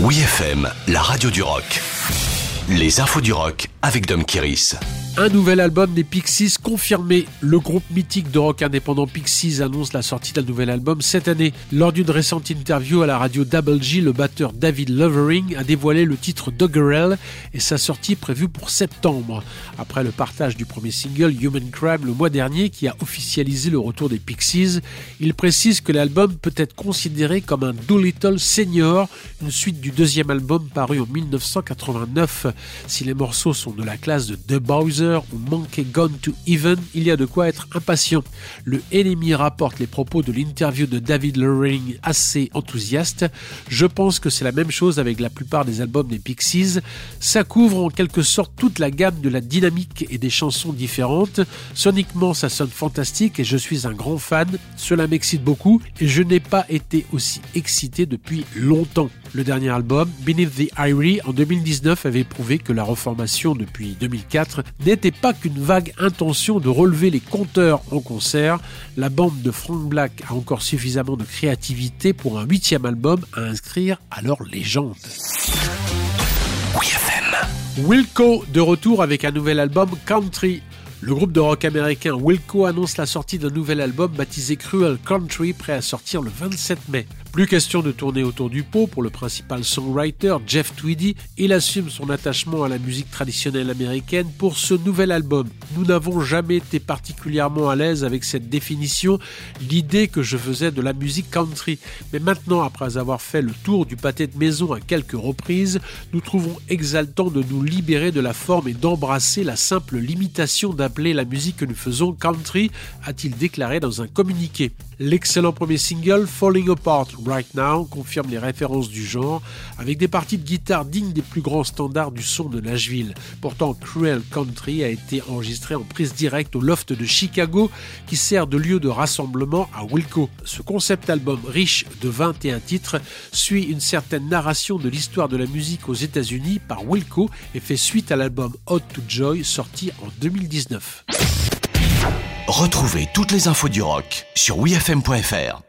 Oui FM, la radio du rock. Les infos du rock avec Dom Kiris. Un nouvel album des Pixies confirmé. Le groupe mythique de rock indépendant Pixies annonce la sortie d'un nouvel album cette année. Lors d'une récente interview à la radio Double G, le batteur David Lovering a dévoilé le titre Doggerel et sa sortie prévue pour septembre. Après le partage du premier single Human Crab le mois dernier qui a officialisé le retour des Pixies, il précise que l'album peut être considéré comme un Doolittle Senior, une suite du deuxième album paru en 1989. Si les morceaux sont de la classe de The Bowser, ou Monkey Gone to Even, il y a de quoi être impatient. Le Enemy rapporte les propos de l'interview de David Loring assez enthousiaste. Je pense que c'est la même chose avec la plupart des albums des Pixies. Ça couvre en quelque sorte toute la gamme de la dynamique et des chansons différentes. Soniquement, ça sonne fantastique et je suis un grand fan. Cela m'excite beaucoup et je n'ai pas été aussi excité depuis longtemps. Le dernier album, Beneath the Irie, en 2019, avait prouvé que la reformation depuis 2004 n'était pas qu'une vague intention de relever les compteurs en concert. La bande de Frank Black a encore suffisamment de créativité pour un huitième album à inscrire à leur légende. Wilco de retour avec un nouvel album Country le groupe de rock américain Wilco annonce la sortie d'un nouvel album baptisé Cruel Country, prêt à sortir le 27 mai. Plus question de tourner autour du pot pour le principal songwriter Jeff Tweedy. Il assume son attachement à la musique traditionnelle américaine pour ce nouvel album. Nous n'avons jamais été particulièrement à l'aise avec cette définition, l'idée que je faisais de la musique country. Mais maintenant, après avoir fait le tour du pâté de maison à quelques reprises, nous trouvons exaltant de nous libérer de la forme et d'embrasser la simple limitation d'un la musique que nous faisons country, a-t-il déclaré dans un communiqué. L'excellent premier single Falling Apart Right Now confirme les références du genre, avec des parties de guitare dignes des plus grands standards du son de Nashville. Pourtant, Cruel Country a été enregistré en prise directe au loft de Chicago, qui sert de lieu de rassemblement à Wilco. Ce concept album riche de 21 titres suit une certaine narration de l'histoire de la musique aux États-Unis par Wilco et fait suite à l'album Hot to Joy sorti en 2019. Retrouvez toutes les infos du rock sur wfm.fr.